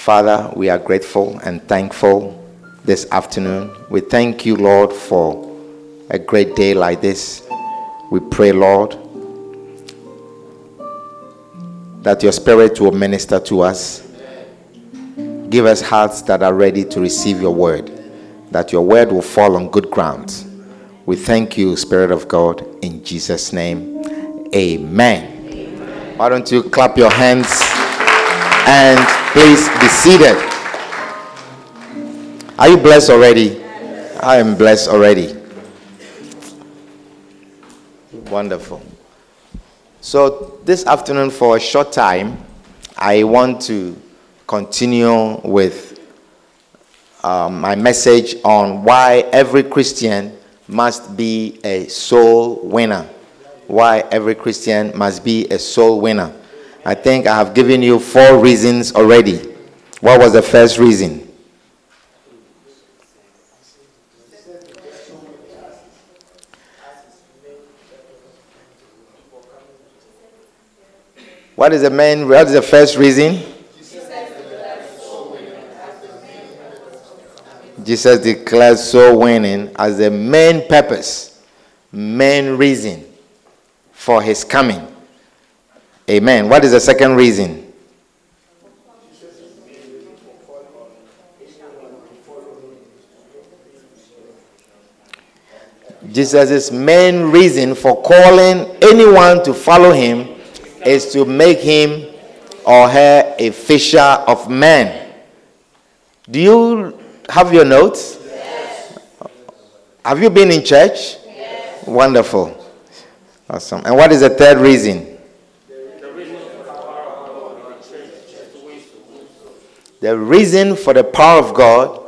Father, we are grateful and thankful this afternoon. We thank you, Lord, for a great day like this. We pray, Lord, that your spirit will minister to us. Give us hearts that are ready to receive your word, that your word will fall on good ground. We thank you, Spirit of God, in Jesus' name. Amen. Amen. Why don't you clap your hands and please be seated? Are you blessed already? I am blessed already. Wonderful. So, this afternoon, for a short time, I want to continue with um, my message on why every Christian must be a soul winner. Why every Christian must be a soul winner. I think I have given you four reasons already. What was the first reason? What is the main what is the first reason? Jesus declares soul winning as the main purpose, main reason for his coming. Amen. What is the second reason? Jesus' main reason for calling anyone to follow him is to make him or her a fisher of men. Do you have your notes? Yes. Have you been in church? Yes. Wonderful. Awesome. And what is the third reason? The reason for the power of God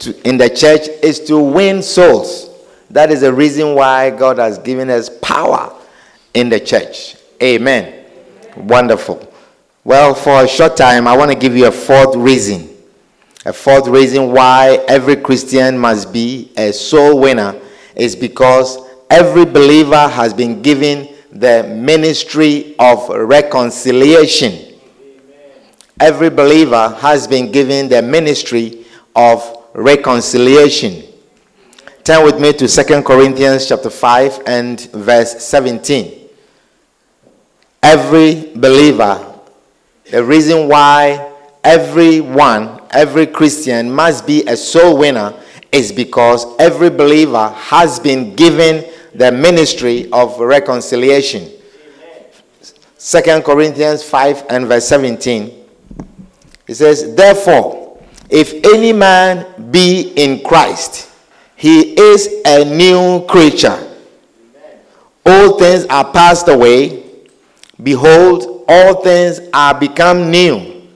to, in the church is to win souls. That is the reason why God has given us power in the church. Amen. Wonderful. Well, for a short time, I want to give you a fourth reason. A fourth reason why every Christian must be a soul winner is because every believer has been given the ministry of reconciliation. Every believer has been given the ministry of reconciliation. Turn with me to Second Corinthians chapter 5 and verse 17 every believer, the reason why everyone, every Christian must be a soul winner is because every believer has been given the ministry of reconciliation. Second Corinthians 5 and verse 17. It says, Therefore, if any man be in Christ, he is a new creature. All things are passed away Behold, all things are become new. Amen.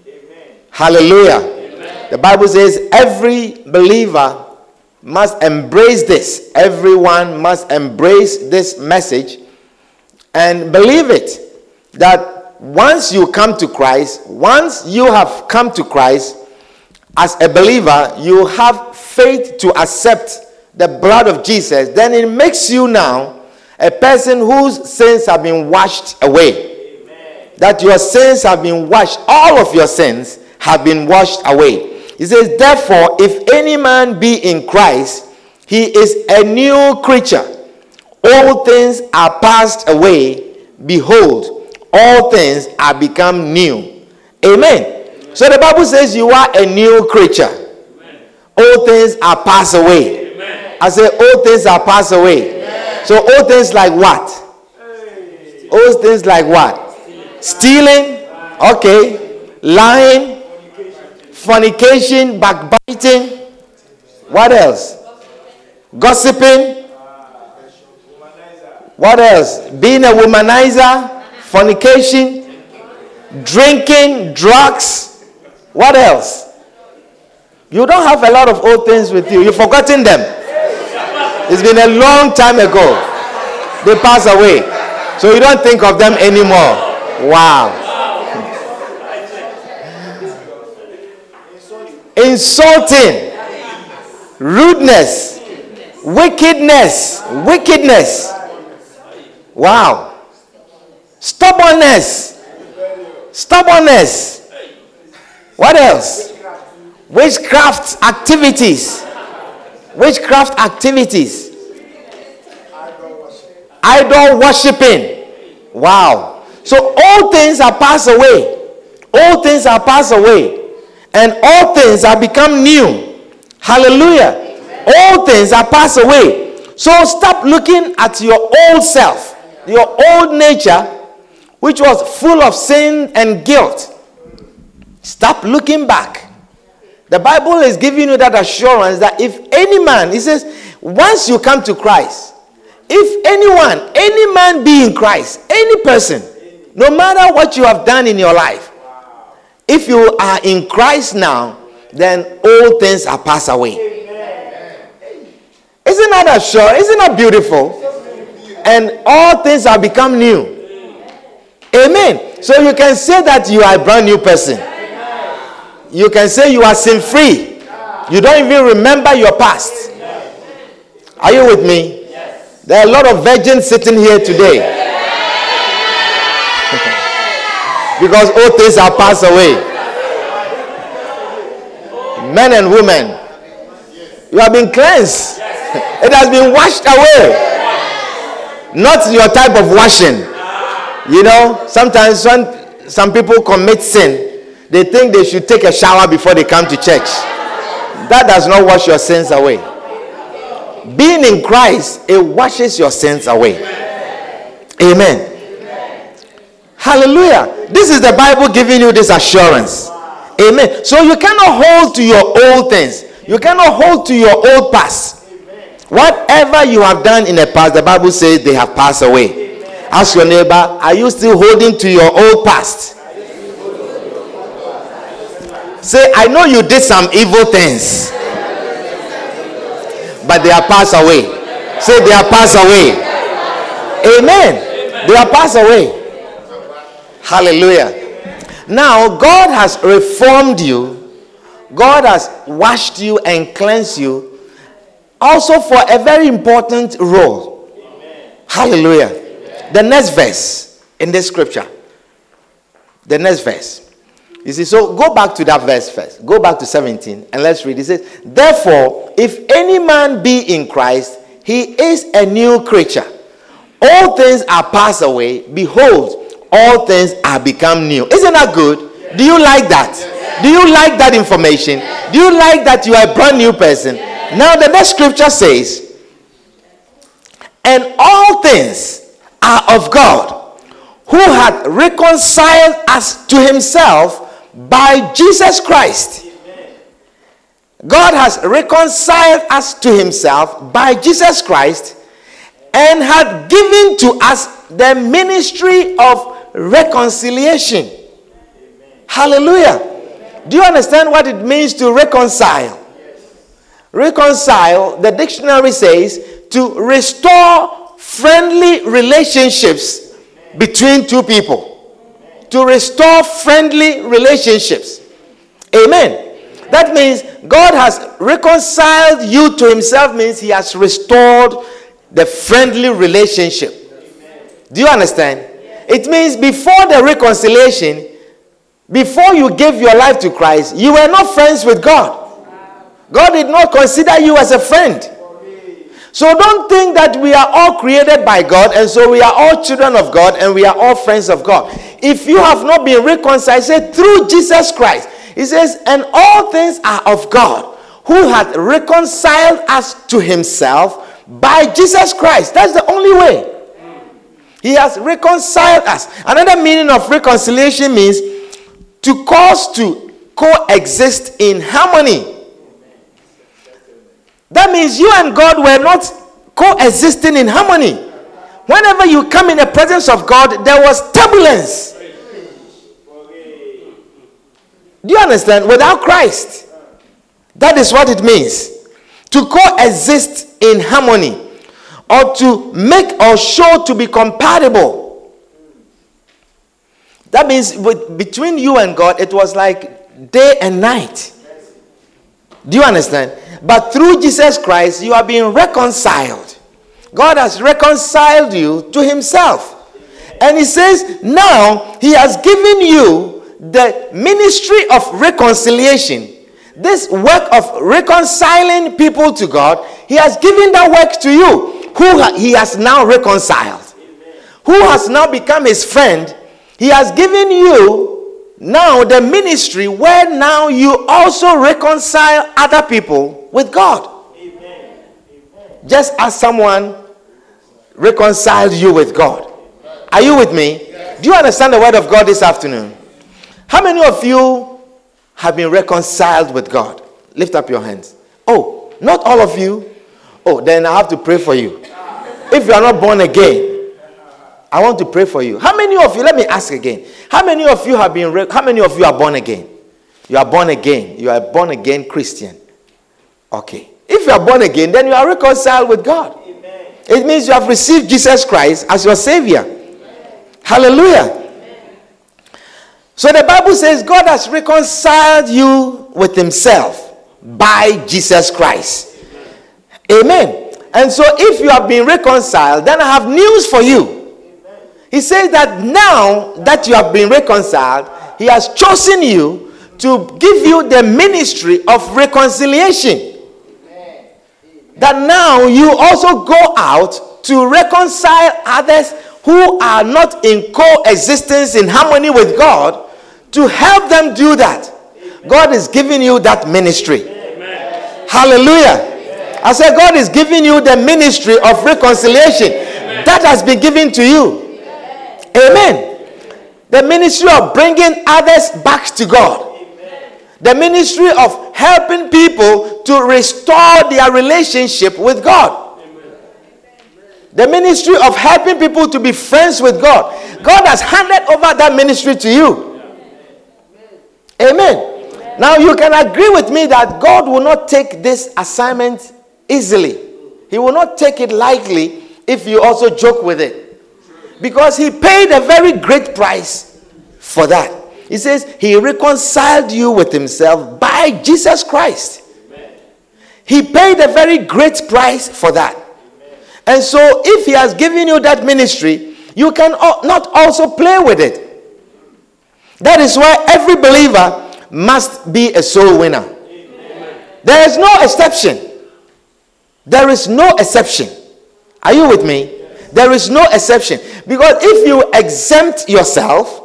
Hallelujah. Amen. The Bible says every believer must embrace this. Everyone must embrace this message and believe it. That once you come to Christ, once you have come to Christ as a believer, you have faith to accept the blood of Jesus, then it makes you now a person whose sins have been washed away that your sins have been washed, all of your sins have been washed away. He says, Therefore, if any man be in Christ, he is a new creature. All things are passed away. Behold, all things are become new. Amen. So the Bible says you are a new creature. Amen. All things are passed away. Amen. I say all things are passed away. Amen. So all things like what? All things like what? stealing, okay, lying, fornication, backbiting. What else? Gossiping. What else? Being a womanizer, fornication, drinking, drugs. What else? You don't have a lot of old things with you. You've forgotten them. It's been a long time ago. They pass away. So you don't think of them anymore. Wow. Insulting, rudeness, wickedness, wickedness. Wow. Stubbornness, stubbornness. What else? Witchcraft activities. Witchcraft activities. Idol worshiping. Wow. So all things are passed away. All things are passed away. And all things are become new. Hallelujah. All things are passed away. So stop looking at your old self, your old nature, which was full of sin and guilt. Stop looking back the Bible is giving you that assurance that if any man, he says, once you come to Christ, if anyone, any man be in Christ, any person, no matter what you have done in your life, if you are in Christ now, then all things are passed away. Isn't that assured? Isn't that beautiful? And all things have become new. Amen. So you can say that you are a brand new person you can say you are sin free. You don't even remember your past. Are you with me? There are a lot of virgins sitting here today. because all things are passed away. Men and women, you have been cleansed. It has been washed away. Not your type of washing. You know, sometimes when some people commit sin, they think they should take a shower before they come to church. That does not wash your sins away. Being in Christ, it washes your sins away. Amen. Hallelujah. This is the Bible giving you this assurance. Amen. So you cannot hold to your old things. You cannot hold to your old past. Whatever you have done in the past, the Bible says they have passed away. Ask your neighbor, are you still holding to your old past? Say, I know you did some evil things, but they are passed away. Say, they are passed away. Amen. They are passed away. Hallelujah. Now, God has reformed you, God has washed you and cleansed you, also for a very important role. Hallelujah. The next verse in this scripture. The next verse. You see, so go back to that verse first. Go back to 17 and let's read. It says, Therefore, if any man be in Christ, he is a new creature. All things are passed away. Behold, all things are become new. Isn't that good? Do you like that? Do you like that information? Do you like that you are a brand new person? Now, the next scripture says, And all things are of God, who hath reconciled us to himself by Jesus Christ. God has reconciled us to himself by Jesus Christ and had given to us the ministry of reconciliation. Hallelujah. Do you understand what it means to reconcile? Reconcile, the dictionary says, to restore friendly relationships between two people to restore friendly relationships. Amen. That means God has reconciled you to himself means he has restored the friendly relationship. Do you understand? It means before the reconciliation, before you gave your life to Christ, you were not friends with God. God did not consider you as a friend. So don't think that we are all created by God and so we are all children of God and we are all friends of God. If you have not been reconciled, say through Jesus Christ. He says, and all things are of God who hath reconciled us to himself by Jesus Christ. That's the only way. He has reconciled us. Another meaning of reconciliation means to cause to coexist in harmony. That means you and God were not coexisting in harmony. Whenever you come in the presence of God, there was turbulence. Do you understand? Without Christ. That is what it means. To coexist in harmony or to make or show to be compatible. That means with, between you and God, it was like day and night. Do you understand? But through Jesus Christ, you are being reconciled. God has reconciled you to Himself. And He says, now He has given you the ministry of reconciliation. This work of reconciling people to God, He has given that work to you, who He has now reconciled, who has now become His friend. He has given you now the ministry where now you also reconcile other people with God. Just as someone reconciled you with God. Are you with me? Do you understand the word of God this afternoon? How many of you have been reconciled with God? Lift up your hands. Oh, not all of you. Oh, then I have to pray for you. If you are not born again, I want to pray for you. How many of you, let me ask again. How many of you have been, how many of you are born again? You are born again. You are born again Christian. Okay. If you are born again, then you are reconciled with God. Amen. It means you have received Jesus Christ as your Savior. Amen. Hallelujah. Amen. So the Bible says God has reconciled you with Himself by Jesus Christ. Amen. And so if you have been reconciled, then I have news for you. He says that now that you have been reconciled, He has chosen you to give you the ministry of reconciliation that now you also go out to reconcile others who are not in coexistence in harmony with God to help them do that. God is giving you that ministry. Hallelujah. I said, God is giving you the ministry of reconciliation that has been given to you. Amen. The ministry of bringing others back to God. The ministry of helping people to restore their relationship with God. The ministry of helping people to be friends with God. God has handed over that ministry to you. Amen. Now you can agree with me that God will not take this assignment easily. He will not take it lightly if you also joke with it. Because he paid a very great price for that. He says, He reconciled you with Himself by Jesus Christ. Amen. He paid a very great price for that. Amen. And so, if He has given you that ministry, you can not also play with it. That is why every believer must be a soul winner. Amen. There is no exception. There is no exception. Are you with me? There is no exception. Because if you exempt yourself,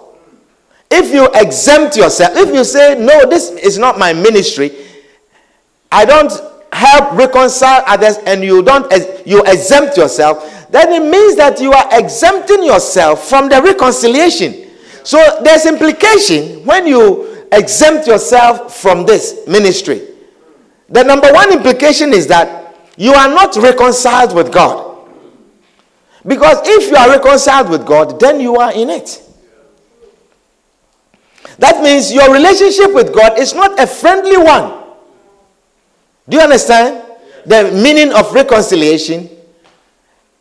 if you exempt yourself, if you say, No, this is not my ministry, I don't help reconcile others, and you don't you exempt yourself, then it means that you are exempting yourself from the reconciliation. So there's implication when you exempt yourself from this ministry. The number one implication is that you are not reconciled with God. Because if you are reconciled with God, then you are in it. That means your relationship with God is not a friendly one. Do you understand the meaning of reconciliation?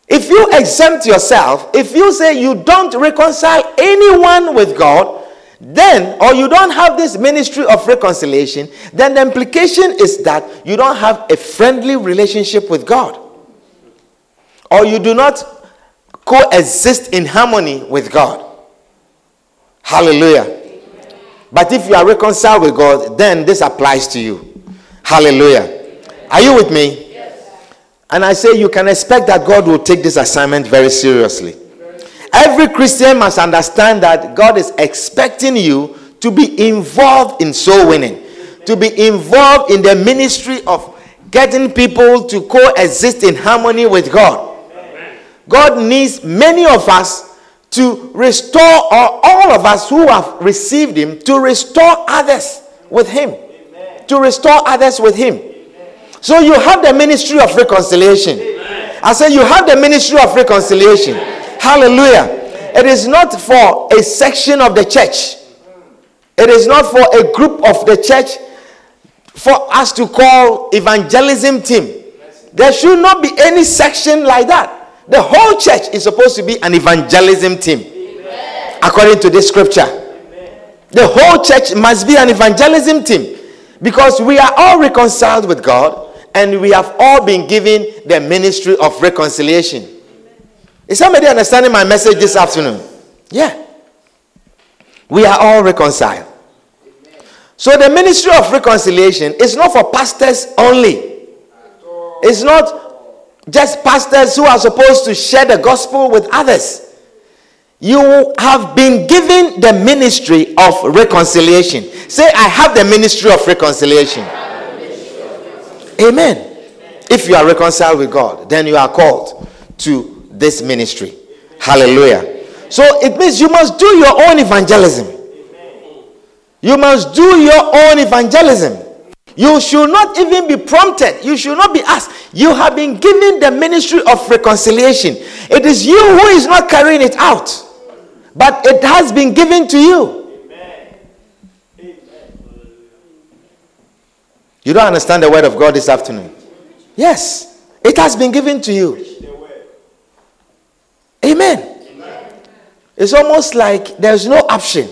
If you exempt yourself, if you say you don't reconcile anyone with God, then, or you don't have this ministry of reconciliation, then the implication is that you don't have a friendly relationship with God. Or you do not coexist in harmony with God. Hallelujah. But if you are reconciled with God, then this applies to you. Hallelujah. Are you with me? Yes. And I say you can expect that God will take this assignment very seriously. Every Christian must understand that God is expecting you to be involved in soul winning, to be involved in the ministry of getting people to coexist in harmony with God. God needs many of us to restore, or all of us who have received Him, to restore others with Him. Amen. To restore others with Him. Amen. So you have the ministry of reconciliation. Amen. I say you have the ministry of reconciliation. Hallelujah. It is not for a section of the church. It is not for a group of the church for us to call evangelism team. There should not be any section like that. The whole church is supposed to be an evangelism team, Amen. according to this scripture. Amen. The whole church must be an evangelism team because we are all reconciled with God and we have all been given the ministry of reconciliation. Is somebody understanding my message this afternoon? Yeah. We are all reconciled. So the ministry of reconciliation is not for pastors only. It's not just pastors who are supposed to share the gospel with others. You have been given the ministry of reconciliation. Say, I have the ministry of reconciliation. Amen. If you are reconciled with God, then you are called to this ministry. Hallelujah. So it means you must do your own evangelism. You must do your own evangelism. You should not even be prompted. You should not be asked. You have been given the ministry of reconciliation. It is you who is not carrying it out, but it has been given to you. Amen. You don't understand the word of God this afternoon? Yes, it has been given to you. Amen. Amen. It's almost like there's no option.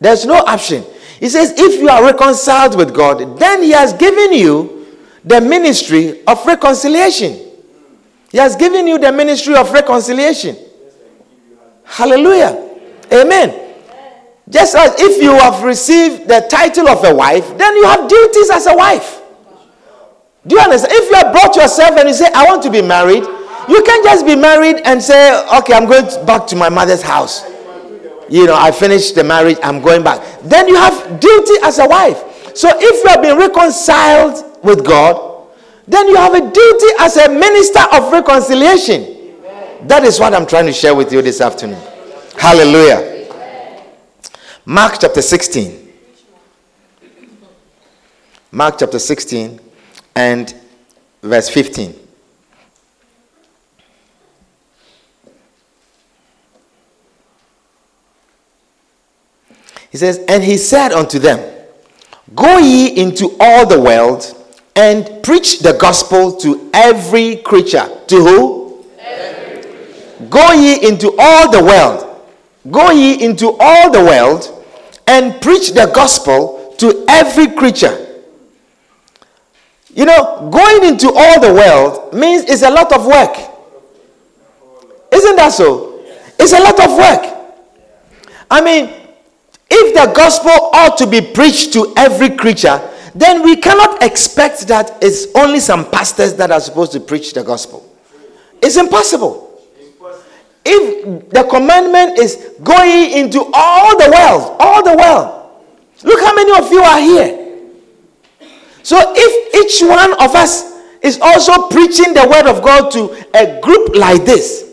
There's no option. He says, if you are reconciled with God, then He has given you the ministry of reconciliation. He has given you the ministry of reconciliation. Hallelujah. Amen. Just as if you have received the title of a wife, then you have duties as a wife. Do you understand? If you have brought yourself and you say, I want to be married, you can't just be married and say, okay, I'm going back to my mother's house you know, I finished the marriage, I'm going back. Then you have duty as a wife. So if you have been reconciled with God, then you have a duty as a minister of reconciliation. That is what I'm trying to share with you this afternoon. Hallelujah. Mark chapter 16. Mark chapter 16 and verse 15. He says, And he said unto them, Go ye into all the world and preach the gospel to every creature. To who? Every. Go ye into all the world. Go ye into all the world and preach the gospel to every creature. You know, going into all the world means it's a lot of work. Isn't that so? It's a lot of work. I mean, if the gospel ought to be preached to every creature, then we cannot expect that it's only some pastors that are supposed to preach the gospel. It's impossible. If the commandment is going into all the world, all the world, look how many of you are here. So if each one of us is also preaching the word of God to a group like this,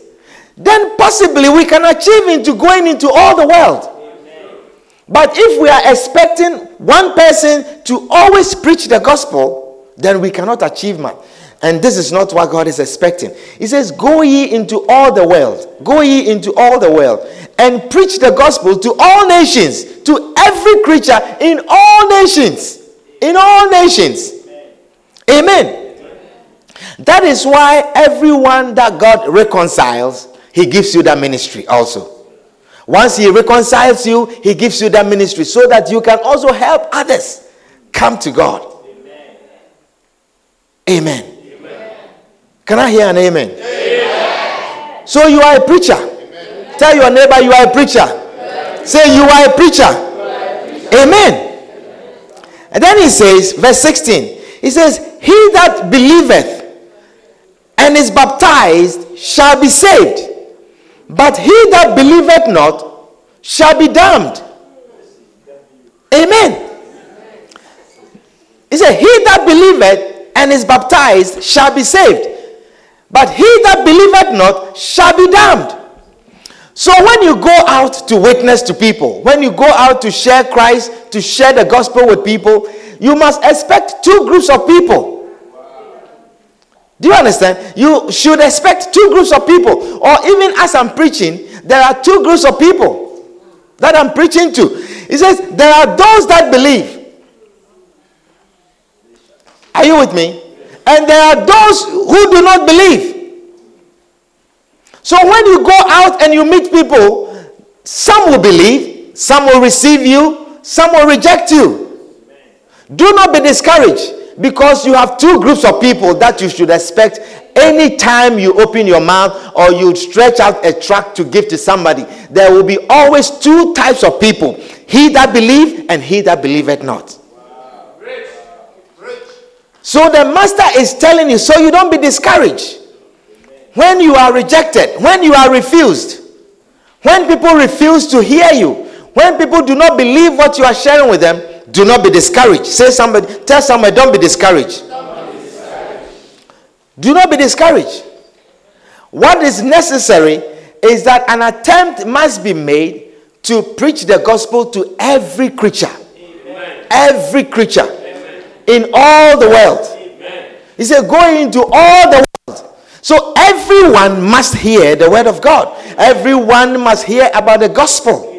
then possibly we can achieve into going into all the world. But if we are expecting one person to always preach the gospel, then we cannot achieve much. And this is not what God is expecting. He says, Go ye into all the world, go ye into all the world, and preach the gospel to all nations, to every creature in all nations. In all nations. Amen. That is why everyone that God reconciles, He gives you that ministry also. Once He reconciles you, He gives you that ministry so that you can also help others come to God. Amen. amen. Can I hear an amen? amen. So you are a preacher. Amen. Tell your neighbor you are a preacher. Say you are a preacher. Amen. And then he says, verse 16, he says, He that believeth and is baptized shall be saved but he that believeth not shall be damned. Amen. He said, He that believeth and is baptized shall be saved. But he that believeth not shall be damned. So when you go out to witness to people, when you go out to share Christ, to share the gospel with people, you must expect two groups of people. Do you understand? You should expect two groups of people. Or even as I'm preaching, there are two groups of people that I'm preaching to. He says, There are those that believe. Are you with me? And there are those who do not believe. So when you go out and you meet people, some will believe, some will receive you, some will reject you. Do not be discouraged because you have two groups of people that you should expect anytime you open your mouth or you stretch out a tract to give to somebody. There will be always two types of people he that believe and he that believeth not. So the master is telling you so you don't be discouraged. When you are rejected, when you are refused, when people refuse to hear you, when people do not believe what you are sharing with them, do not be discouraged. Say somebody, tell somebody, don't be discouraged. Don't be discouraged. Do not be discouraged. What is necessary is that an attempt must be made to preach the gospel to every creature. Amen. Every creature Amen. in all the world. Amen. He said, Go into all the world. so everyone must hear the word of God. Everyone must hear about the gospel.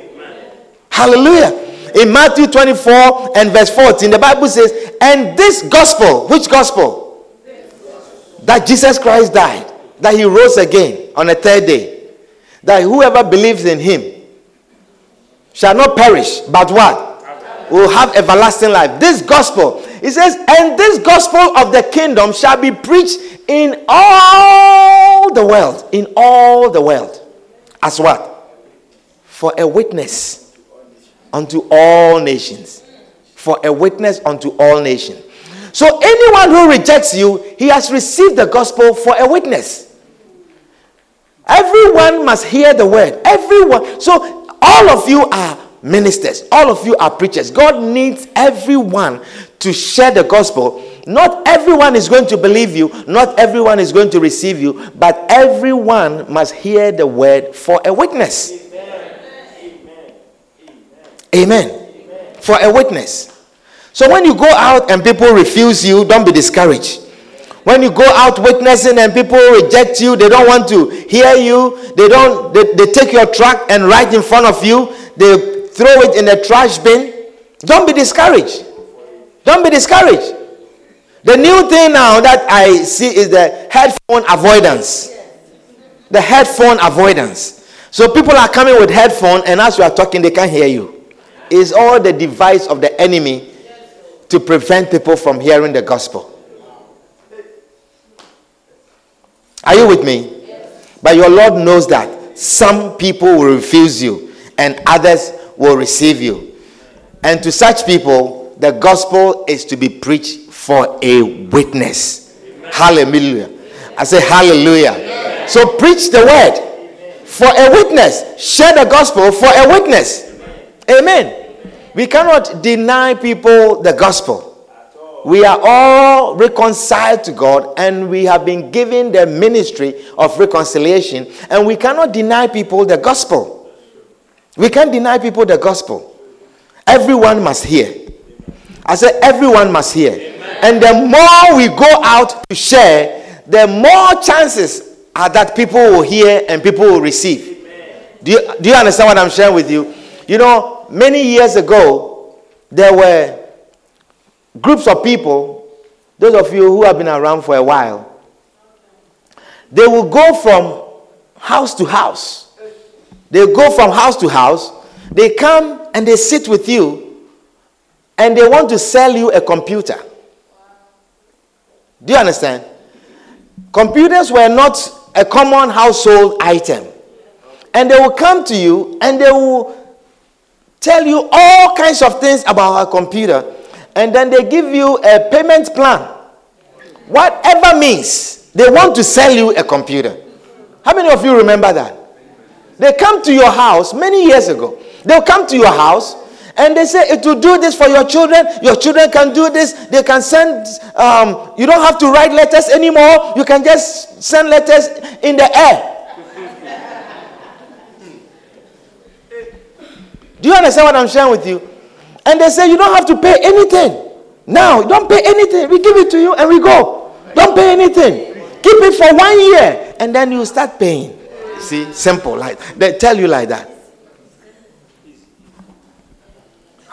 Hallelujah. In Matthew 24 and verse 14, the Bible says, And this gospel, which gospel? That Jesus Christ died, that he rose again on the third day, that whoever believes in him shall not perish, but what? Will have everlasting life. This gospel, it says, And this gospel of the kingdom shall be preached in all the world, in all the world, as what? For a witness unto all nations. For a witness unto all nations. So anyone who rejects you, he has received the gospel for a witness. Everyone must hear the word. Everyone. So all of you are ministers. All of you are preachers. God needs everyone to share the gospel not everyone is going to believe you, not everyone is going to receive you, but everyone must hear the word for a witness. Amen. Amen. For a witness. So when you go out and people refuse you, don't be discouraged. When you go out witnessing and people reject you, they don't want to hear you, they don't they, they take your truck and right in front of you, they throw it in the trash bin. Don't be discouraged. Don't be discouraged. The new thing now that I see is the headphone avoidance. The headphone avoidance. So people are coming with headphone, and as you are talking, they can't hear you. It's all the device of the enemy to prevent people from hearing the gospel. Are you with me? But your Lord knows that some people will refuse you and others will receive you. And to such people, the gospel is to be preached for a witness. Hallelujah. I say hallelujah. So preach the word for a witness. Share the gospel for a witness. Amen. We cannot deny people the gospel. We are all reconciled to God and we have been given the ministry of reconciliation, and we cannot deny people the gospel. We can't deny people the gospel. Everyone must hear. I said, everyone must hear. And the more we go out to share, the more chances are that people will hear and people will receive. Do you, do you understand what I'm sharing with you? You know, many years ago, there were groups of people, those of you who have been around for a while, they will go from house to house. They go from house to house. They come and they sit with you and they want to sell you a computer. Do you understand? Computers were not a common household item. And they will come to you and they will tell you all kinds of things about a computer. And then they give you a payment plan. Whatever means, they want to sell you a computer. How many of you remember that? They come to your house many years ago. They'll come to your house and they say it will do this for your children. Your children can do this. They can send, um, you don't have to write letters anymore. You can just send letters in the air. Do you understand what I'm sharing with you? And they say you don't have to pay anything. Now, don't pay anything. We give it to you and we go. Don't pay anything. Keep it for one year and then you start paying. See, simple. Like they tell you like that.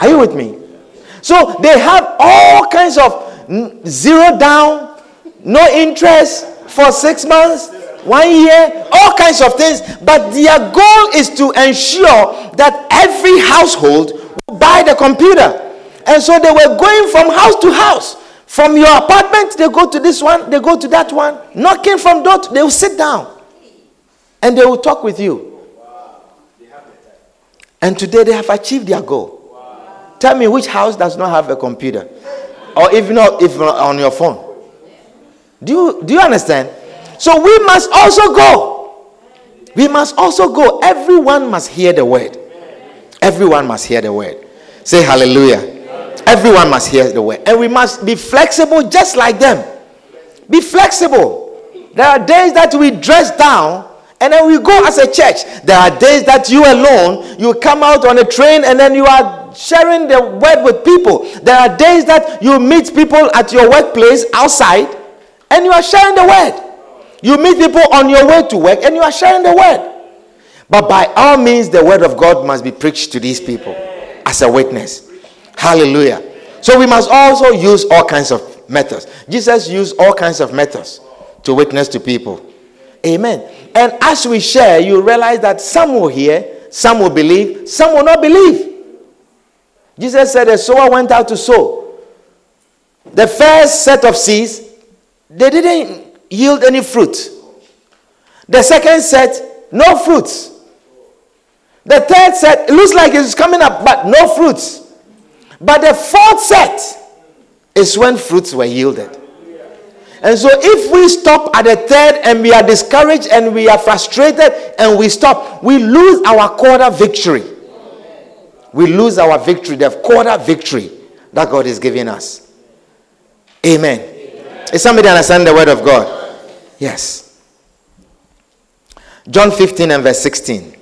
Are you with me? So they have all kinds of zero down, no interest for six months, one year, all kinds of things. But their goal is to ensure that every household will buy the computer. And so they were going from house to house. From your apartment, they go to this one, they go to that one, knocking from door, they will sit down and they will talk with you. And today they have achieved their goal. Tell me which house does not have a computer? Or if not, if on your phone. Do you, do you understand? So we must also go. We must also go. Everyone must hear the word. Everyone must hear the word. Say hallelujah. Everyone must hear the word. And we must be flexible just like them. Be flexible. There are days that we dress down and then we go as a church. There are days that you alone, you come out on a train and then you are sharing the word with people. There are days that you meet people at your workplace outside and you are sharing the word. You meet people on your way to work and you are sharing the word. But by all means, the word of God must be preached to these people as a witness. Hallelujah. So we must also use all kinds of methods. Jesus used all kinds of methods to witness to people. Amen. And as we share, you realize that some will hear, some will believe, some will not believe. Jesus said a sower went out to sow. The first set of seeds, they didn't yield any fruit. The second set, no fruits. The third set, it looks like it's coming up, but no fruits. But the fourth set is when fruits were yielded. And so, if we stop at the third and we are discouraged and we are frustrated and we stop, we lose our quarter victory. We lose our victory, the quarter victory that God is giving us. Amen. Amen. Is somebody understand the word of God? Yes. John 15 and verse 16.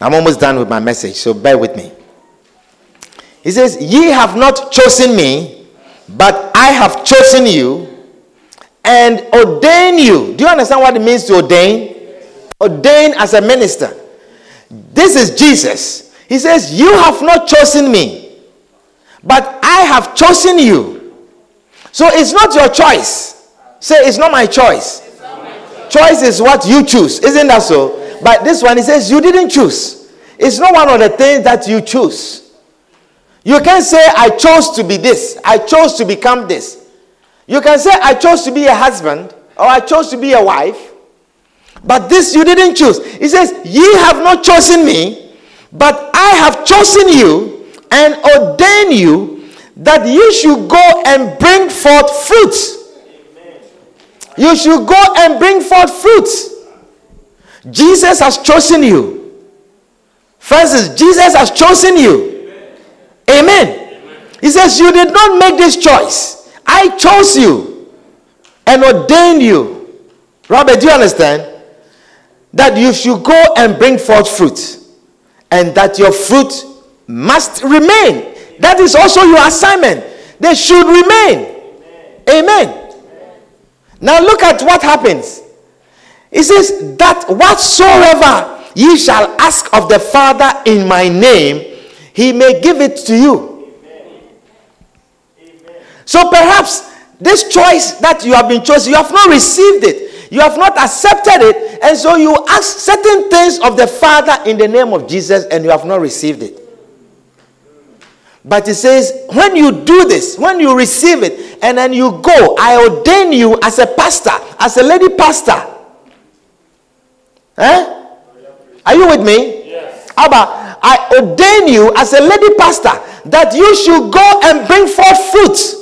I'm almost done with my message, so bear with me. He says, Ye have not chosen me, but I have chosen you and ordain you. Do you understand what it means to ordain? Ordain as a minister. This is Jesus. He says, You have not chosen me, but I have chosen you. So it's not your choice. Say, It's not my choice. Not my choice. choice is what you choose. Isn't that so? But this one, he says, You didn't choose. It's not one of the things that you choose. You can say, I chose to be this, I chose to become this. You can say, I chose to be a husband, or I chose to be a wife. But this you didn't choose. He says, Ye have not chosen me, but I have chosen you and ordained you that you should go and bring forth fruit. You should go and bring forth fruit. Jesus has chosen you. Francis, Jesus has chosen you. Amen. Amen. He says, You did not make this choice. I chose you and ordained you. Robert, do you understand? That you should go and bring forth fruit. And that your fruit must remain. That is also your assignment. They should remain. Amen. Amen. Now look at what happens. It says that whatsoever ye shall ask of the Father in my name, he may give it to you. So perhaps this choice that you have been chosen, you have not received it, you have not accepted it, and so you ask certain things of the Father in the name of Jesus, and you have not received it. But it says, when you do this, when you receive it, and then you go, I ordain you as a pastor, as a lady pastor Eh? Are you with me? Yes. Abba, I ordain you as a lady pastor that you should go and bring forth fruit.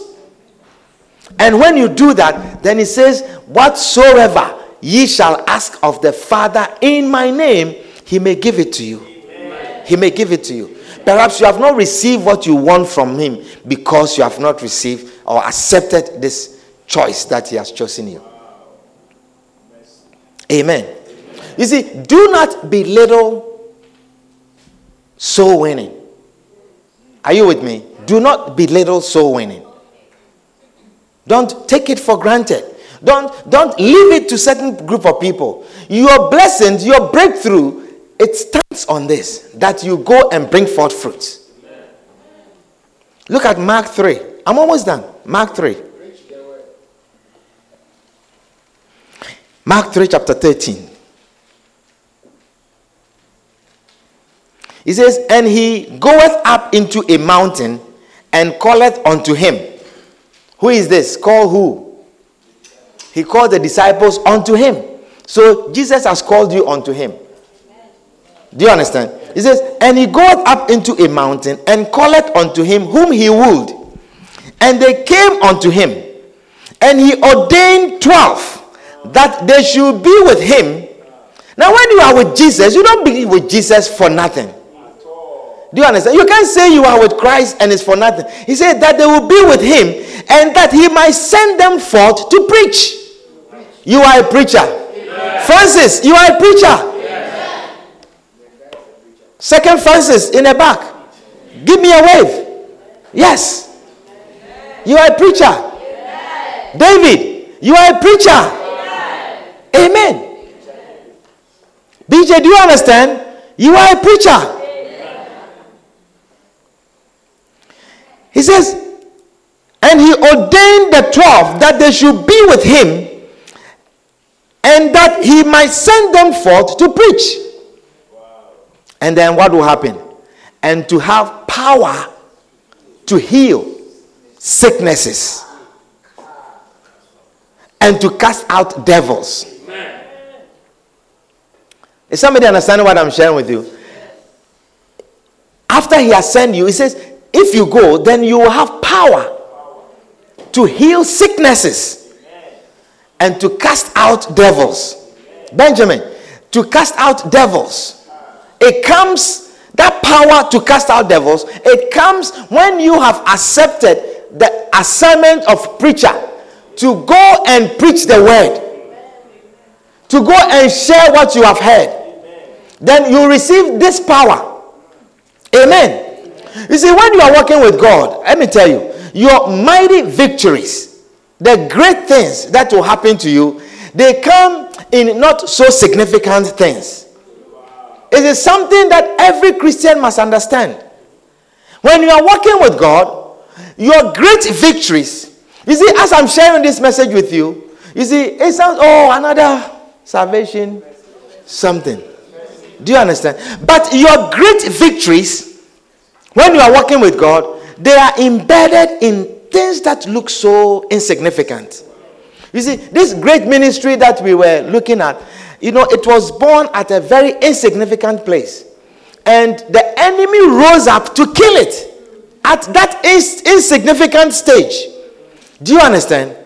And when you do that, then he says, Whatsoever ye shall ask of the Father in my name, he may give it to you. Amen. He may give it to you. Perhaps you have not received what you want from him because you have not received or accepted this choice that he has chosen you. Amen. You see, do not belittle soul winning. Are you with me? Do not belittle soul winning. Don't take it for granted. Don't, don't leave it to certain group of people. Your blessings, your breakthrough it stands on this that you go and bring forth fruit. Look at Mark 3. I'm almost done. Mark 3. Mark 3, chapter 13. He says, And he goeth up into a mountain and calleth unto him. Who is this? Call who? He called the disciples unto him. So Jesus has called you unto him. Do you understand? He says, And he goeth up into a mountain and calleth unto him whom he would. And they came unto him. And he ordained twelve that they should be with him. Now, when you are with Jesus, you don't be with Jesus for nothing. Do you understand? You can't say you are with Christ and it's for nothing. He said that they will be with him and that he might send them forth to preach. You are a preacher. Francis, you are a preacher. Second Francis in the back. Give me a wave. Yes. You are a preacher. David, you are a preacher. Amen. BJ, do you understand? You are a preacher. He says, and he ordained the twelve that they should be with him and that he might send them forth to preach and then what will happen? And to have power to heal sicknesses and to cast out devils. Is somebody understanding what I'm sharing with you? After he has sent you, he says, if you go, then you will have power to heal sicknesses and to cast out devils. Benjamin, to cast out devils. It comes, that power to cast out devils, it comes when you have accepted the assignment of preacher to go and preach the word, to go and share what you have heard. Then you receive this power. Amen. You see, when you are working with God, let me tell you, your mighty victories, the great things that will happen to you, they come in not so significant things. It is something that every Christian must understand. When you are working with God, your great victories, you see, as I'm sharing this message with you, you see, it sounds, oh, another salvation, something. Do you understand? But your great victories, when you are working with God, they are embedded in things that look so insignificant. You see, this great ministry that we were looking at, you know, it was born at a very insignificant place. And the enemy rose up to kill it at that ins- insignificant stage. Do you understand?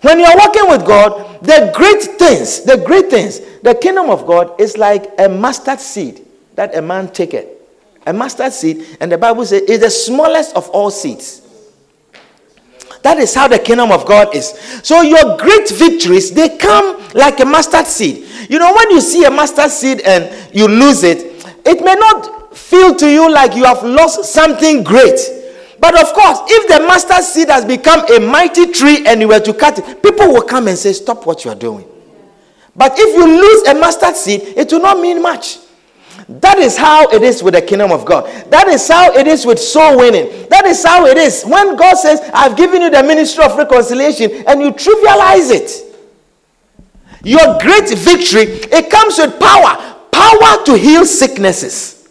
When you are working with God, the great things, the great things, the kingdom of God is like a mustard seed that a man taketh. A mustard seed, and the Bible says, is the smallest of all seeds. That is how the kingdom of God is. So your great victories, they come like a mustard seed. You know, when you see a mustard seed and you lose it, it may not feel to you like you have lost something great. But of course, if the mustard seed has become a mighty tree and you were to cut it, people will come and say, Stop what you are doing. But if you lose a mustard seed, it will not mean much. That is how it is with the kingdom of God. That is how it is with soul winning. That is how it is. When God says, I've given you the ministry of reconciliation, and you trivialize it. Your great victory, it comes with power. Power to heal sicknesses.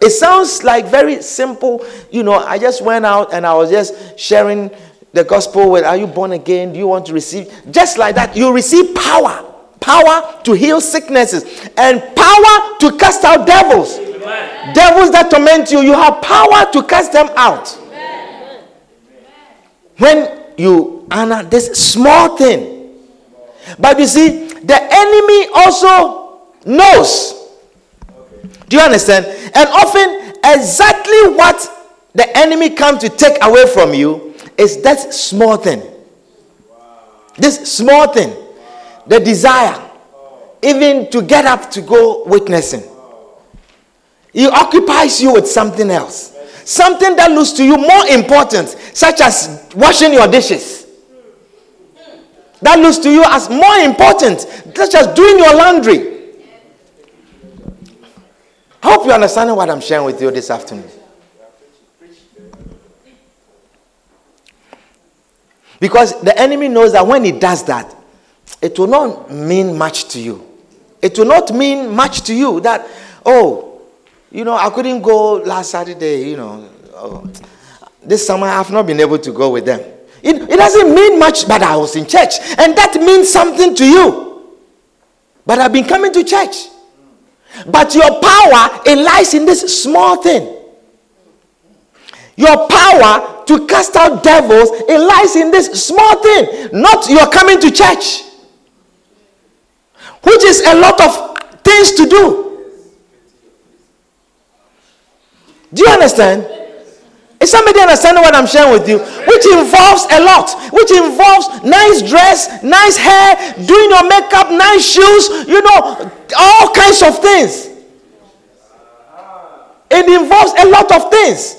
It sounds like very simple. You know, I just went out and I was just sharing the gospel with, are you born again? Do you want to receive? Just like that, you receive power. Power to heal sicknesses and power to cast out devils. Amen. Devils that torment you, you have power to cast them out. Amen. When you honor this small thing. But you see, the enemy also knows. Do you understand? And often, exactly what the enemy comes to take away from you is that small thing. This small thing. The desire, even to get up to go witnessing. He occupies you with something else. Something that looks to you more important, such as washing your dishes that looks to you as more important, such as doing your laundry. I hope you're understanding what I'm sharing with you this afternoon. Because the enemy knows that when he does that, it will not mean much to you. It will not mean much to you that, oh, you know, I couldn't go last Saturday, you know. Oh, this summer I've not been able to go with them. It, it doesn't mean much, but I was in church. And that means something to you. But I've been coming to church. But your power, it lies in this small thing. Your power to cast out devils, it lies in this small thing. Not you're coming to church. Is a lot of things to do. Do you understand? Is somebody understanding what I'm sharing with you? Which involves a lot. Which involves nice dress, nice hair, doing your makeup, nice shoes, you know, all kinds of things. It involves a lot of things.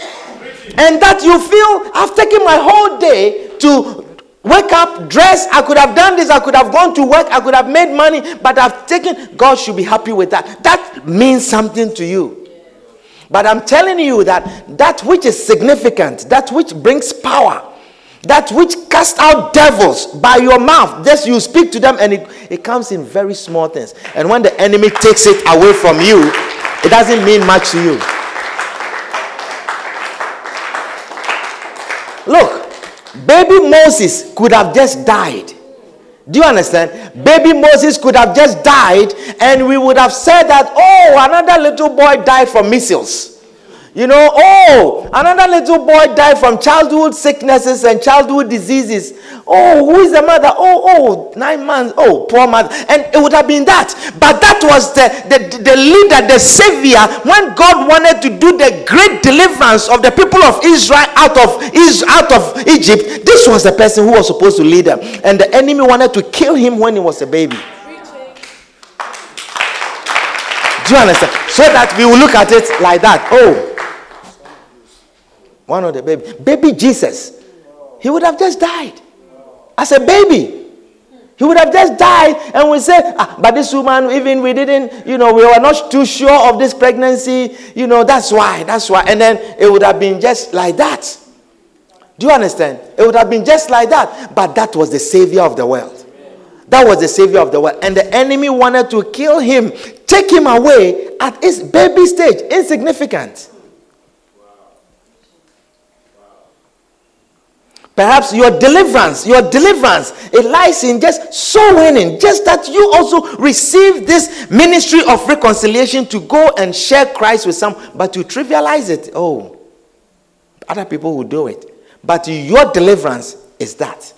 And that you feel, I've taken my whole day to wake up, dress. I could have done this. I could have gone to work. I could have made money. But I've taken, God should be happy with that. That means something to you. But I'm telling you that that which is significant, that which brings power, that which casts out devils by your mouth, just you speak to them and it, it comes in very small things. And when the enemy takes it away from you, it doesn't mean much to you. Look, baby Moses could have just died. Do you understand? Baby Moses could have just died, and we would have said that, oh, another little boy died from measles. You know, oh, another little boy died from childhood sicknesses and childhood diseases. Oh, who is the mother? Oh, oh, nine months. Oh, poor mother. And it would have been that. But that was the, the, the leader, the savior, when God wanted to do the great deliverance of the people of Israel out of, out of Egypt. This was the person who was supposed to lead them. And the enemy wanted to kill him when he was a baby. Do you understand? So that we will look at it like that. Oh, one of the baby. Baby Jesus. He would have just died. As a baby. He would have just died, and we say, ah, but this woman, even we didn't, you know, we were not too sure of this pregnancy, you know, that's why, that's why. And then it would have been just like that. Do you understand? It would have been just like that. But that was the savior of the world. That was the savior of the world. And the enemy wanted to kill him, take him away at his baby stage, insignificant. Perhaps your deliverance, your deliverance, it lies in just soul winning, just that you also receive this ministry of reconciliation to go and share Christ with some, but you trivialize it. Oh, other people will do it. But your deliverance is that.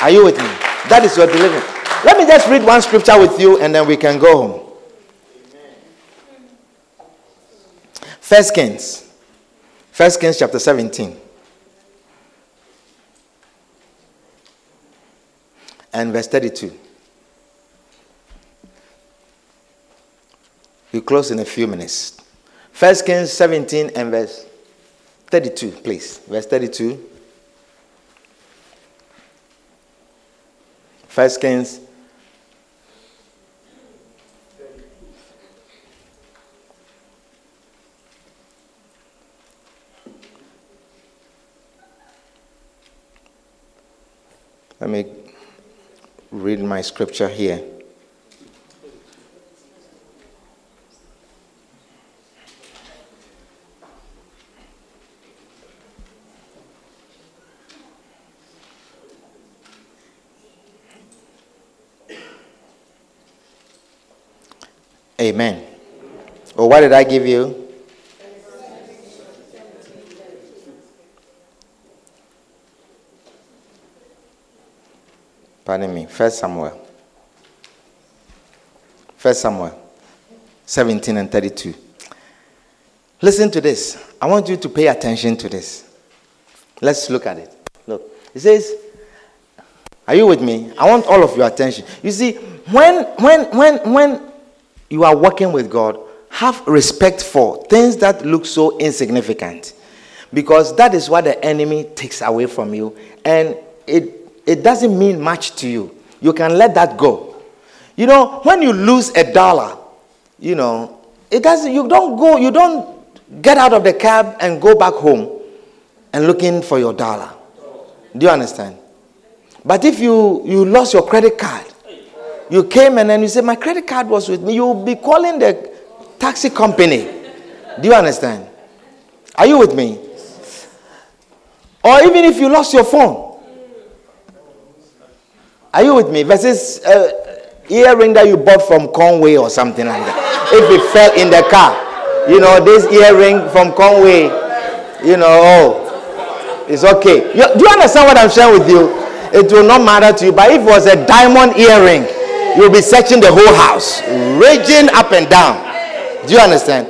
Are you with me? That is your deliverance. Let me just read one scripture with you and then we can go home. First Kings First Kings chapter 17. And verse 32. We close in a few minutes. First Kings 17 and verse 32, please. Verse 32. First Kings Let me read my scripture here. Amen. Well, what did I give you? Pardon me. First Samuel. First Samuel 17 and 32. Listen to this. I want you to pay attention to this. Let's look at it. Look. It says, Are you with me? I want all of your attention. You see, when when when when you are working with God, have respect for things that look so insignificant. Because that is what the enemy takes away from you. And it it doesn't mean much to you. You can let that go. You know, when you lose a dollar, you know, it doesn't, you don't go, you don't get out of the cab and go back home and looking for your dollar. Do you understand? But if you, you lost your credit card, you came and then you say, My credit card was with me, you'll be calling the taxi company. Do you understand? Are you with me? Or even if you lost your phone. Are you with me? Versus uh, earring that you bought from Conway or something like that. if it fell in the car. You know, this earring from Conway, you know, oh, it's okay. You, do you understand what I'm sharing with you? It will not matter to you. But if it was a diamond earring, you'll be searching the whole house, raging up and down. Do you understand?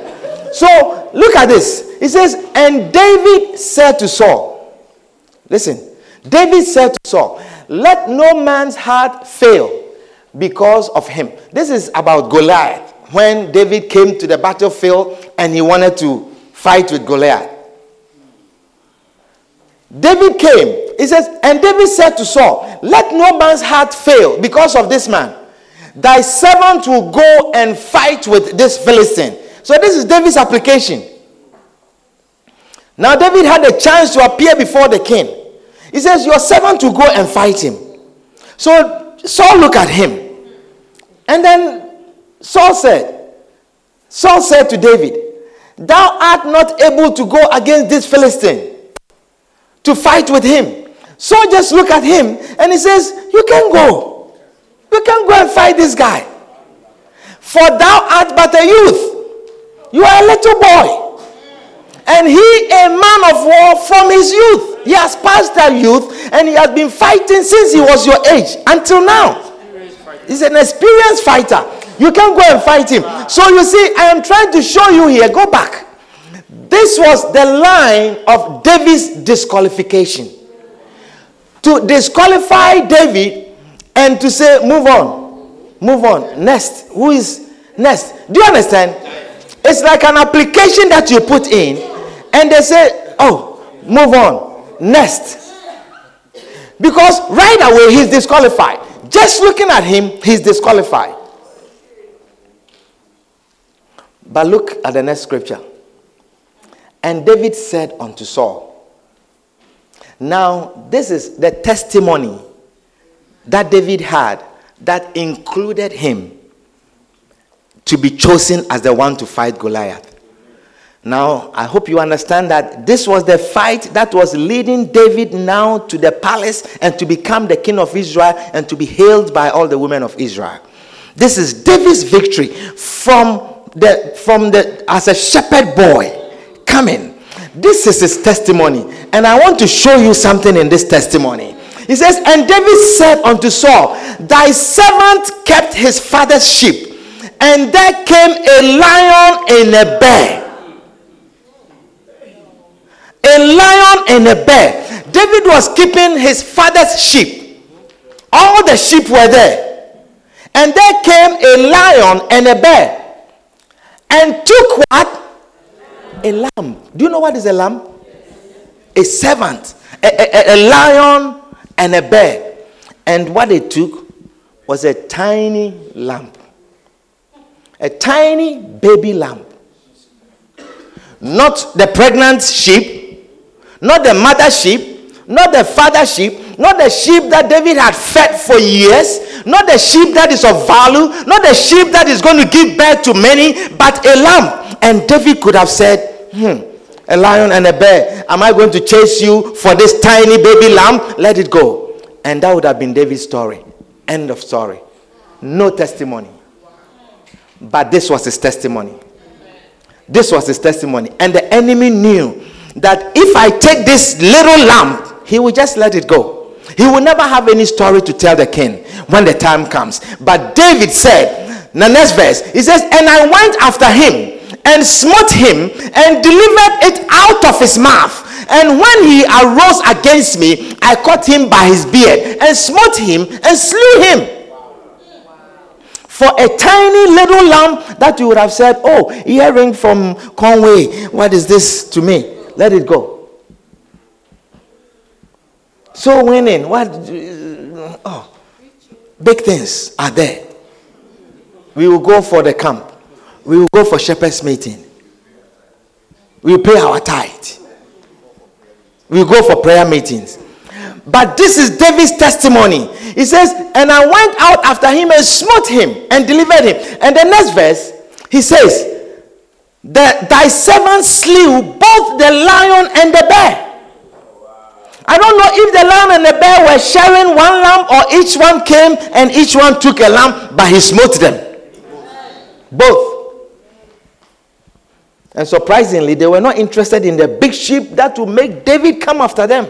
So look at this. It says, and David said to Saul, listen, David said to Saul, let no man's heart fail because of him. This is about Goliath. When David came to the battlefield and he wanted to fight with Goliath. David came. He says, and David said to Saul, Let no man's heart fail because of this man. Thy servant will go and fight with this Philistine. So, this is David's application. Now, David had a chance to appear before the king. He says, Your servant will go and fight him. So, Saul looked at him. And then Saul said, Saul said to David, Thou art not able to go against this Philistine to fight with him. Saul just look at him and he says, You can go. You can go and fight this guy. For thou art but a youth. You are a little boy. And he a man of war from his youth. He has passed that youth and he has been fighting since he was your age until now. He's an experienced fighter. You can't go and fight him. So you see, I am trying to show you here. Go back. This was the line of David's disqualification. To disqualify David and to say, move on, move on. Next. Who is next? Do you understand? It's like an application that you put in, and they say, oh, move on. Next. Because right away he's disqualified. Just looking at him, he's disqualified. But look at the next scripture. And David said unto Saul, Now, this is the testimony that David had that included him to be chosen as the one to fight Goliath. Now, I hope you understand that this was the fight that was leading David now to the palace and to become the king of Israel and to be hailed by all the women of Israel. This is David's victory from the from the as a shepherd boy coming. This is his testimony, and I want to show you something in this testimony. He says, And David said unto Saul, Thy servant kept his father's sheep, and there came a lion and a bear a lion and a bear. David was keeping his father's sheep. All the sheep were there. And there came a lion and a bear and took what? A lamb. Do you know what is a lamb? A servant. A, a, a lion and a bear. And what they took was a tiny lamb. A tiny baby lamb. Not the pregnant sheep, not the mother sheep, not the father sheep, not the sheep that David had fed for years, not the sheep that is of value, not the sheep that is going to give birth to many, but a lamb. And David could have said, Hmm, a lion and a bear, am I going to chase you for this tiny baby lamb? Let it go. And that would have been David's story. End of story. No testimony. But this was his testimony. This was his testimony. And the enemy knew that if I take this little lamb, he will just let it go. He will never have any story to tell the king when the time comes. But David said, the next verse, he says, And I went after him and smote him and delivered it out of his mouth. And when he arose against me, I caught him by his beard and smote him and slew him. For a tiny little lamb that you would have said, Oh, earring from Conway, what is this to me? Let it go. Soul winning, what? Uh, oh, big things are there. we will go for the camp. We will go for shepherd's meeting. We will pay our tithe. We will go for prayer meetings. But this is David's testimony. He says, And I went out after him and smote him and delivered him. And the next verse, he says, that Thy servant slew both the lion and the bear. I don't know if the lamb and the bear were sharing one lamb or each one came and each one took a lamb, but he smote them. Both. And surprisingly, they were not interested in the big sheep that would make David come after them.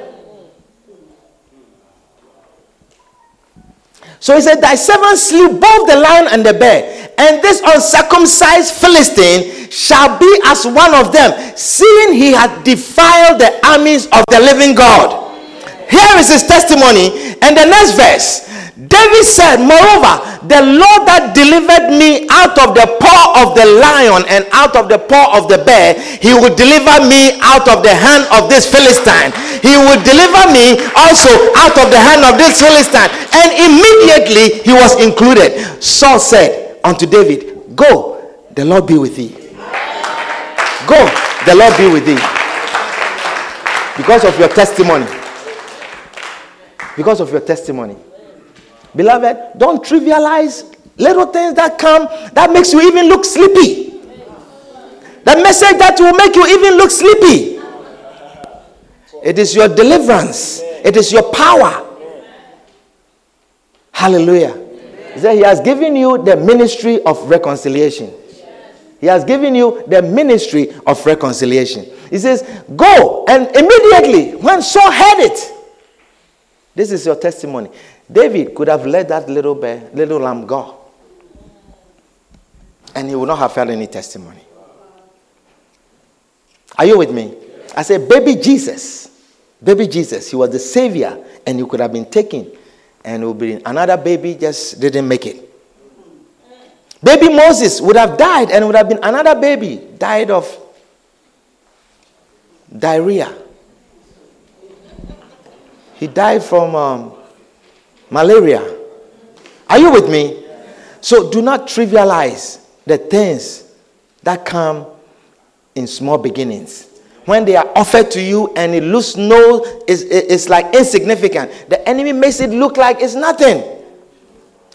So he said, Thy servant slew both the lion and the bear, and this uncircumcised Philistine shall be as one of them, seeing he had defiled the armies of the living God. Here is his testimony. And the next verse David said, Moreover, the Lord that delivered me out of the paw of the lion and out of the paw of the bear, he will deliver me out of the hand of this Philistine. He will deliver me also out of the hand of this Philistine. And immediately he was included. Saul said unto David, Go, the Lord be with thee. Go, the Lord be with thee. Because of your testimony because of your testimony. Beloved, don't trivialize little things that come that makes you even look sleepy. The message that will make you even look sleepy. It is your deliverance. It is your power. Hallelujah. He he has given you the ministry of reconciliation. He has given you the ministry of reconciliation. He says, Go. And immediately, when Saul heard it, this is your testimony. David could have let that little bear, little lamb go. And he would not have felt any testimony. Are you with me? I said, baby Jesus. Baby Jesus. He was the savior and he could have been taken. And would be another baby just didn't make it. Baby Moses would have died and it would have been another baby died of diarrhea. He died from um, malaria. Are you with me? So do not trivialize the things that come in small beginnings. When they are offered to you and it looks no, it's, it's like insignificant. The enemy makes it look like it's nothing.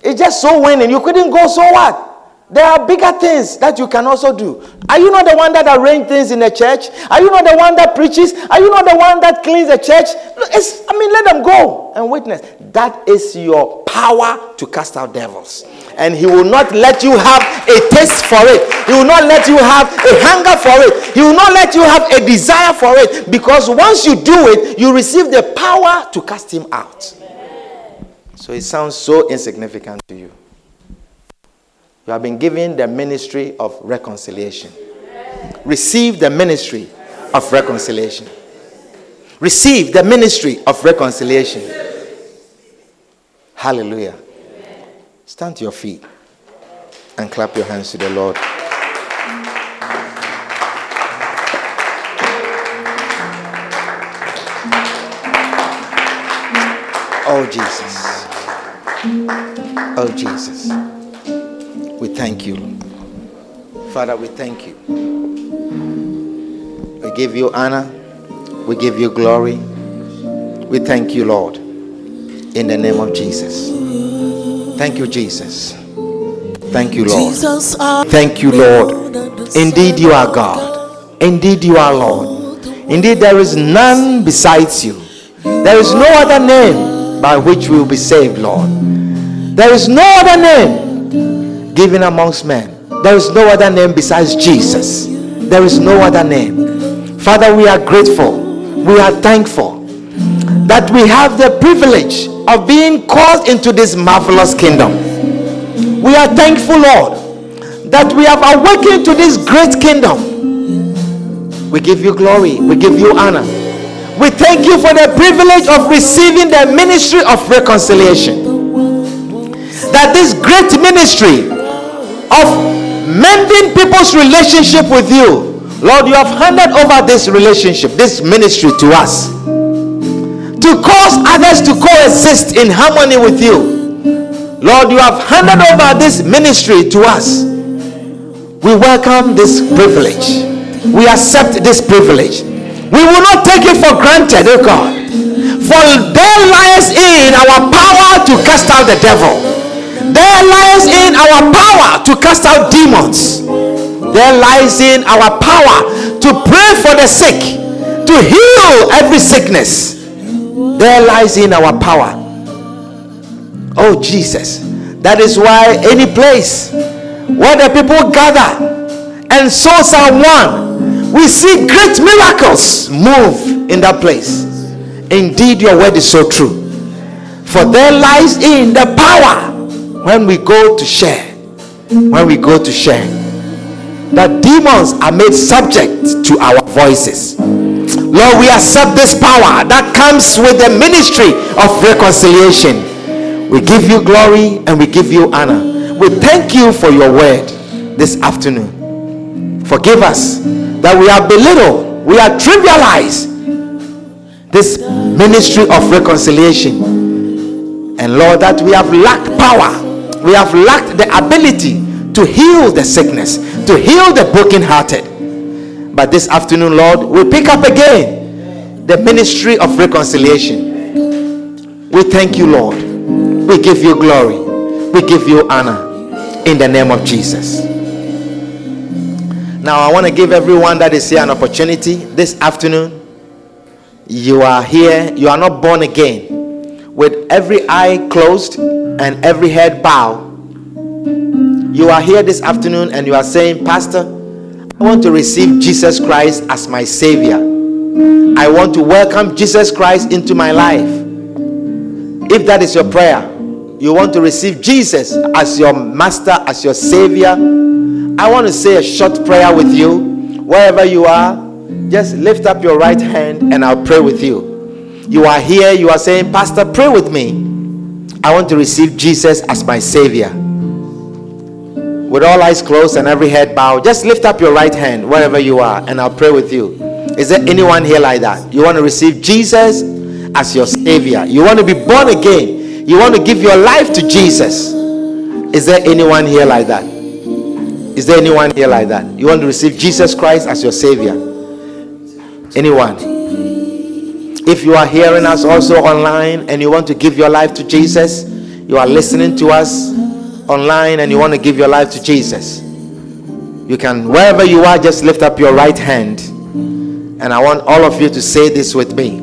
It's just soul winning. You couldn't go, so what? There are bigger things that you can also do. Are you not the one that arranges things in the church? Are you not the one that preaches? Are you not the one that cleans the church? It's, I mean, let them go and witness. That is your power to cast out devils. And he will not let you have a taste for it. He will not let you have a hunger for it. He will not let you have a desire for it. Because once you do it, you receive the power to cast him out. So it sounds so insignificant to you. You have been given the ministry of reconciliation. Receive the ministry of reconciliation. Receive the ministry of reconciliation. Hallelujah. Stand to your feet and clap your hands to the Lord. Oh, Jesus. Oh, Jesus. We thank you. Father, we thank you. We give you honor. We give you glory. We thank you, Lord, in the name of Jesus. Thank you, Jesus. Thank you, Lord. Thank you, Lord. Indeed, you are God. Indeed, you are Lord. Indeed, there is none besides you. There is no other name by which we will be saved, Lord. There is no other name given amongst men. There is no other name besides Jesus. There is no other name. Father, we are grateful. We are thankful that we have the privilege of being called into this marvelous kingdom. We are thankful, Lord, that we have awakened to this great kingdom. We give you glory, we give you honor. We thank you for the privilege of receiving the ministry of reconciliation. That this great ministry of mending people's relationship with you. Lord, you have handed over this relationship, this ministry to us to cause others to coexist in harmony with you. Lord, you have handed over this ministry to us. We welcome this privilege. We accept this privilege. We will not take it for granted, oh God. For there lies in our power to cast out the devil. There lies in our power to cast out demons. There lies in our power to pray for the sick, to heal every sickness. There lies in our power. Oh, Jesus. That is why any place where the people gather and souls are won, we see great miracles move in that place. Indeed, your word is so true. For there lies in the power when we go to share. When we go to share. That demons are made subject to our voices. Lord, we accept this power that comes with the ministry of reconciliation. We give you glory and we give you honor. We thank you for your word this afternoon. Forgive us that we are belittled, we are trivialized this ministry of reconciliation. And Lord, that we have lacked power, we have lacked the ability to heal the sickness, to heal the brokenhearted. But this afternoon, Lord, we pick up again the ministry of reconciliation. We thank you, Lord. We give you glory. We give you honor in the name of Jesus. Now, I want to give everyone that is here an opportunity this afternoon. You are here, you are not born again. With every eye closed and every head bowed, you are here this afternoon and you are saying, Pastor, I want to receive Jesus Christ as my Savior. I want to welcome Jesus Christ into my life. If that is your prayer, you want to receive Jesus as your Master, as your Savior, I want to say a short prayer with you. Wherever you are, just lift up your right hand and I'll pray with you. You are here, you are saying, Pastor, pray with me. I want to receive Jesus as my Savior with all eyes closed and every head bowed, just lift up your right hand wherever you are and I'll pray with you. Is there anyone here like that? You want to receive Jesus as your Savior, you want to be born again, you want to give your life to Jesus. Is there anyone here like that? Is there anyone here like that? You want to receive Jesus Christ as your Savior? Anyone? If you are hearing us also online and you want to give your life to Jesus, you are listening to us online and you want to give your life to Jesus, you can, wherever you are, just lift up your right hand. And I want all of you to say this with me.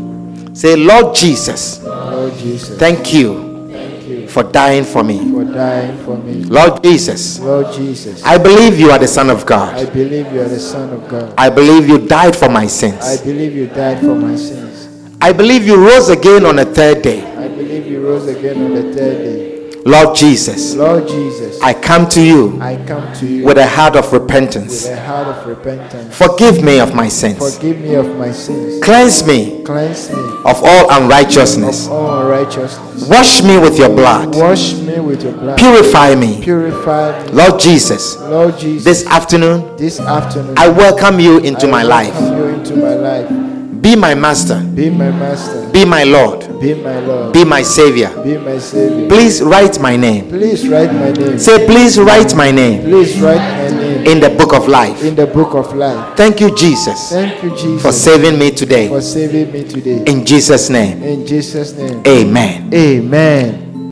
Say, Lord Jesus, Lord Jesus, thank you thank you for dying for me. for dying for me. Lord Jesus, Lord Jesus, I believe you are the Son of God. I believe you are the Son of God. I believe you died for my sins. I believe you died for my sins. I believe you rose again on the third day. I believe you rose again on the third day. Lord Jesus, Lord Jesus, I come to you I come to you with a heart of repentance. with a heart of repentance. Forgive me of my sins. Forgive me of my sins. Cleanse me Cleanse me of all unrighteousness. of all unrighteousness. Wash me with your blood. Wash me with your blood. Purify me. Purify me. Lord Jesus, Lord Jesus, this afternoon this afternoon, I welcome you into I my life. welcome you into my life. Be my master. Be my master. Be my Lord. Be my Lord. Be my Savior. Be my Savior. Please write my name. Please write my name. Say, please write my name Please write my name in the book of life. in the book of life. Thank you, Jesus, Thank you, Jesus, for saving me today. for saving me today. In Jesus' name, In Jesus' name. amen. Amen.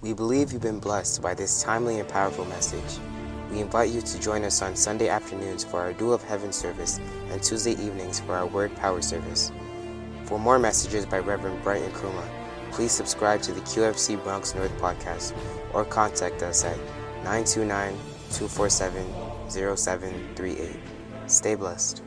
We believe you've been blessed by this timely and powerful message. We invite you to join us on Sunday afternoons for our Duel of Heaven service and Tuesday evenings for our Word Power service. For more messages by Reverend Brighton Kruma, please subscribe to the QFC Bronx North podcast or contact us at 929 247 0738. Stay blessed.